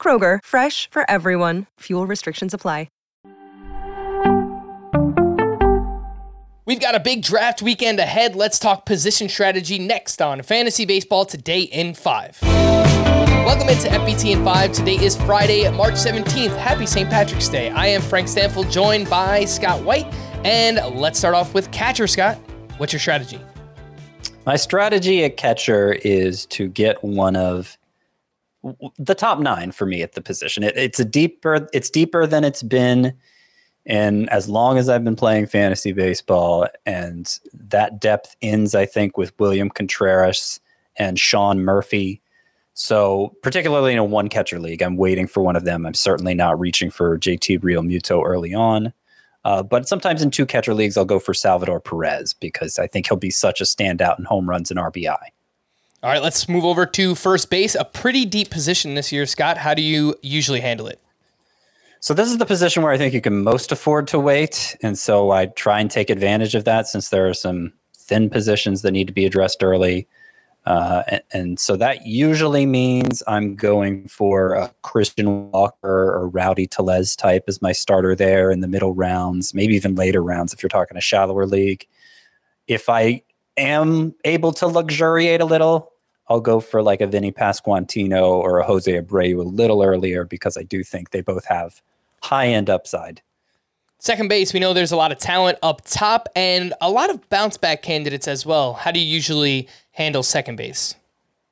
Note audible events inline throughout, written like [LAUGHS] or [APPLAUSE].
Kroger, fresh for everyone. Fuel restrictions apply. We've got a big draft weekend ahead. Let's talk position strategy next on Fantasy Baseball Today in 5. Welcome into FBT in 5. Today is Friday, March 17th. Happy St. Patrick's Day. I am Frank Stampfl, joined by Scott White. And let's start off with catcher, Scott. What's your strategy? My strategy at catcher is to get one of the top nine for me at the position. It, it's a deeper, it's deeper than it's been and as long as I've been playing fantasy baseball, and that depth ends, I think, with William Contreras and Sean Murphy. So, particularly in a one catcher league, I'm waiting for one of them. I'm certainly not reaching for JT Realmuto early on. Uh, but sometimes in two catcher leagues, I'll go for Salvador Perez because I think he'll be such a standout in home runs and RBI. All right, let's move over to first base. A pretty deep position this year, Scott. How do you usually handle it? So this is the position where I think you can most afford to wait, and so I try and take advantage of that since there are some thin positions that need to be addressed early. Uh, and, and, so that usually means I'm going for a Christian Walker or Rowdy Tellez type as my starter there in the middle rounds, maybe even later rounds if you're talking a shallower league. If I am able to luxuriate a little, I'll go for like a Vinny Pasquantino or a Jose Abreu a little earlier because I do think they both have high end upside. Second base, we know there's a lot of talent up top and a lot of bounce back candidates as well. How do you usually handle second base?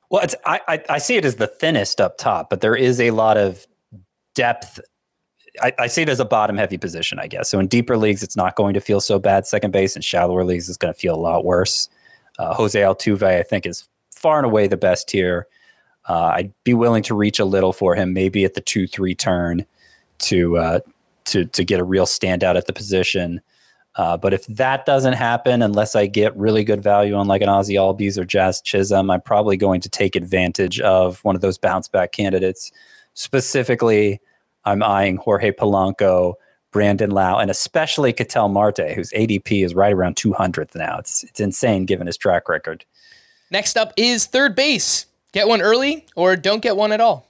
Well, it's, I, I, I see it as the thinnest up top, but there is a lot of depth. I, I see it as a bottom heavy position, I guess. So in deeper leagues, it's not going to feel so bad. Second base in shallower leagues is going to feel a lot worse. Uh, Jose Altuve, I think, is far and away the best here. Uh, I'd be willing to reach a little for him, maybe at the two three turn to uh, to to get a real standout at the position. Uh, but if that doesn't happen, unless I get really good value on like an Ozzie Albies or Jazz Chisholm, I'm probably going to take advantage of one of those bounce back candidates. Specifically, I'm eyeing Jorge Polanco, Brandon Lowe, and especially Ketel Marte, whose ADP is right around 200th now. It's it's insane given his track record. Next up is third base. Get one early or don't get one at all.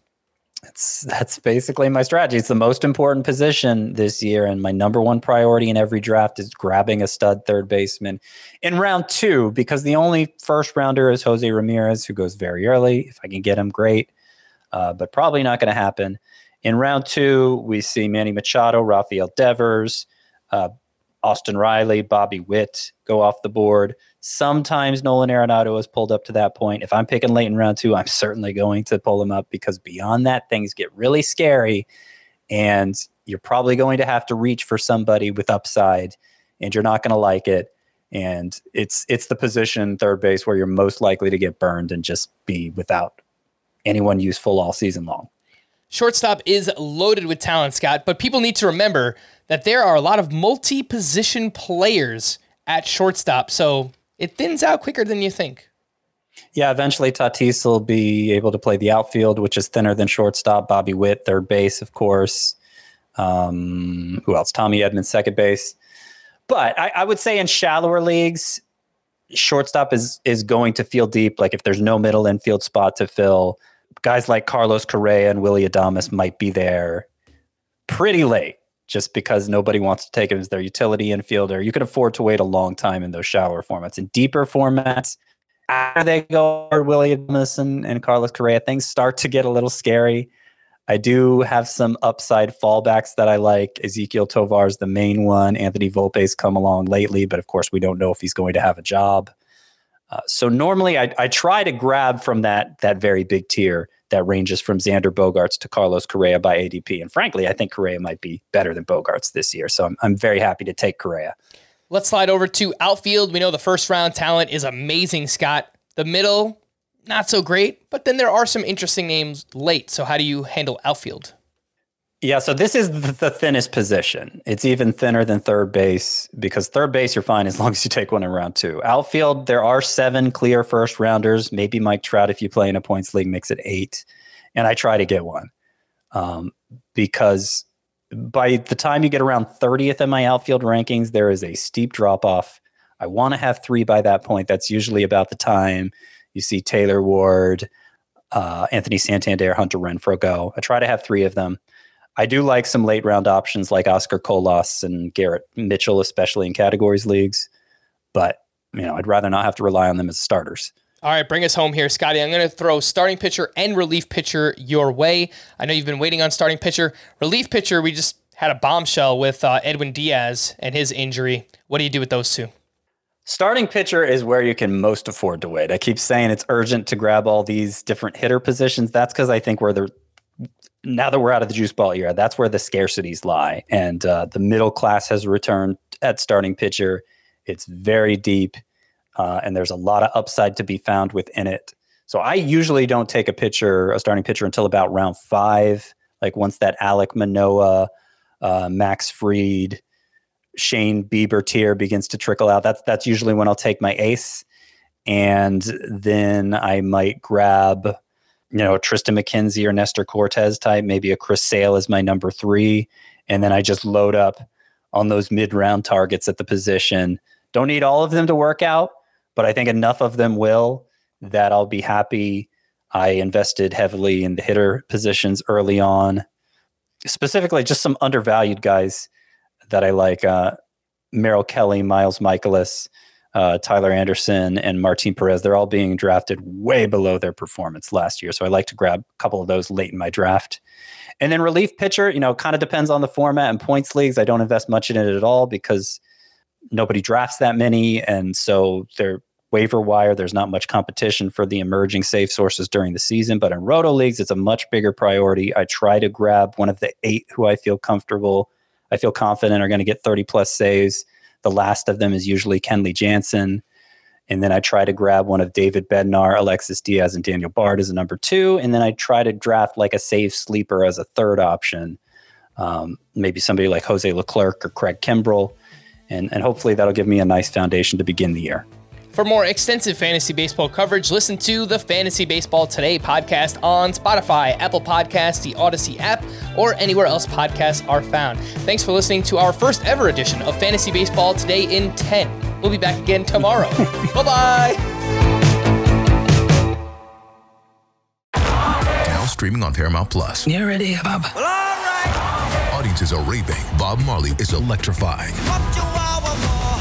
That's that's basically my strategy. It's the most important position this year, and my number one priority in every draft is grabbing a stud third baseman in round two because the only first rounder is Jose Ramirez, who goes very early. If I can get him, great, uh, but probably not going to happen. In round two, we see Manny Machado, Rafael Devers, uh, Austin Riley, Bobby Witt go off the board. Sometimes Nolan Arenado has pulled up to that point. If I'm picking late in round two, I'm certainly going to pull him up because beyond that, things get really scary. And you're probably going to have to reach for somebody with upside, and you're not going to like it. And it's it's the position third base where you're most likely to get burned and just be without anyone useful all season long. Shortstop is loaded with talent, Scott, but people need to remember that there are a lot of multi position players at shortstop. So it thins out quicker than you think. Yeah, eventually Tatis will be able to play the outfield, which is thinner than shortstop. Bobby Witt, third base, of course. Um, who else? Tommy Edmonds, second base. But I, I, would say in shallower leagues, shortstop is is going to feel deep. Like if there's no middle infield spot to fill, guys like Carlos Correa and Willie Adames might be there pretty late just because nobody wants to take him as their utility infielder. You can afford to wait a long time in those shallower formats. In deeper formats, after they go Willie Adames and, and Carlos Correa, things start to get a little scary. I do have some upside fallbacks that I like. Ezequiel Tovar is the main one. Anthony Volpe's come along lately, but of course, we don't know if he's going to have a job. Uh, so normally, I, I try to grab from that that very big tier that ranges from Xander Bogaerts to Carlos Correa by ADP. And frankly, I think Correa might be better than Bogaerts this year. So I'm, I'm very happy to take Correa. Let's slide over to outfield. We know the first round talent is amazing, Scott. The middle, not so great, but then there are some interesting names late. So how do you handle outfield? Yeah, so this is the thinnest position. It's even thinner than third base because third base you're fine as long as you take one in round two. Outfield, there are seven clear first rounders. Maybe Mike Trout, if you play in a points league, makes it eight. And I try to get one um, because by the time you get around 30th in my outfield rankings, there is a steep drop off. I want to have three by that point. That's usually about the time you see Taylor Ward, uh, Anthony Santander, Hunter Renfroe go. I try to have three of them. I do like some late round options like Oscar Colas and Garrett Mitchell, especially in categories leagues. But you know, I'd rather not have to rely on them as starters. All right, bring us home here, Scotty. I'm going to throw starting pitcher and relief pitcher your way. I know you've been waiting on starting pitcher. Relief pitcher, we just had a bombshell with uh, Edwin Diaz and his injury. What do you do with those two? Starting pitcher is where you can most afford to wait. I keep saying it's urgent to grab all these different hitter positions. That's because I think where the now that we're out of the juice ball era, that's where the scarcities lie. And uh, the middle class has returned at starting pitcher. It's very deep, uh, and there's a lot of upside to be found within it. So I usually don't take a pitcher, a starting pitcher, until about round five. Like once that Alek Manoah, uh, Max Fried, Shane Bieber tier begins to trickle out. That's that's usually when I'll take my ace, and then I might grab you know, Triston McKenzie or Nestor Cortes type, maybe a Chris Sale is my number three. And then I just load up on those mid round targets at the position. Don't need all of them to work out, but I think enough of them will that I'll be happy. I invested heavily in the hitter positions early on, specifically just some undervalued guys that I like. Uh, Merrill Kelly, Miles Mikolas, uh, Tyler Anderson and Martin Perez, they're all being drafted way below their performance last year. So I like to grab a couple of those late in my draft. And then relief pitcher, you know, kind of depends on the format and points leagues. I don't invest much in it at all because nobody drafts that many. And so they're waiver wire. There's not much competition for the emerging safe sources during the season. But in roto leagues, it's a much bigger priority. I try to grab one of the eight who I feel comfortable, I feel confident are going to get 30 plus saves the last of them is usually Kenley Jansen. And then I try to grab one of David Bednar, Alexis Diaz, and Daniel Bard as a number two. And then I try to draft like a safe sleeper as a third option. Um, maybe somebody like Jose Leclerc or Craig Kimbrel. And, and hopefully that'll give me a nice foundation to begin the year. For more extensive fantasy baseball coverage, listen to the Fantasy Baseball Today podcast on Spotify, Apple Podcasts, the Audacy app, or anywhere else podcasts are found. Thanks for listening to our first ever edition of Fantasy Baseball Today in 10. We'll be back again tomorrow. [LAUGHS] bye bye. Now streaming on Paramount Plus. You ready, Bob? Well, all right. Audiences are raving. Bob Marley is electrifying.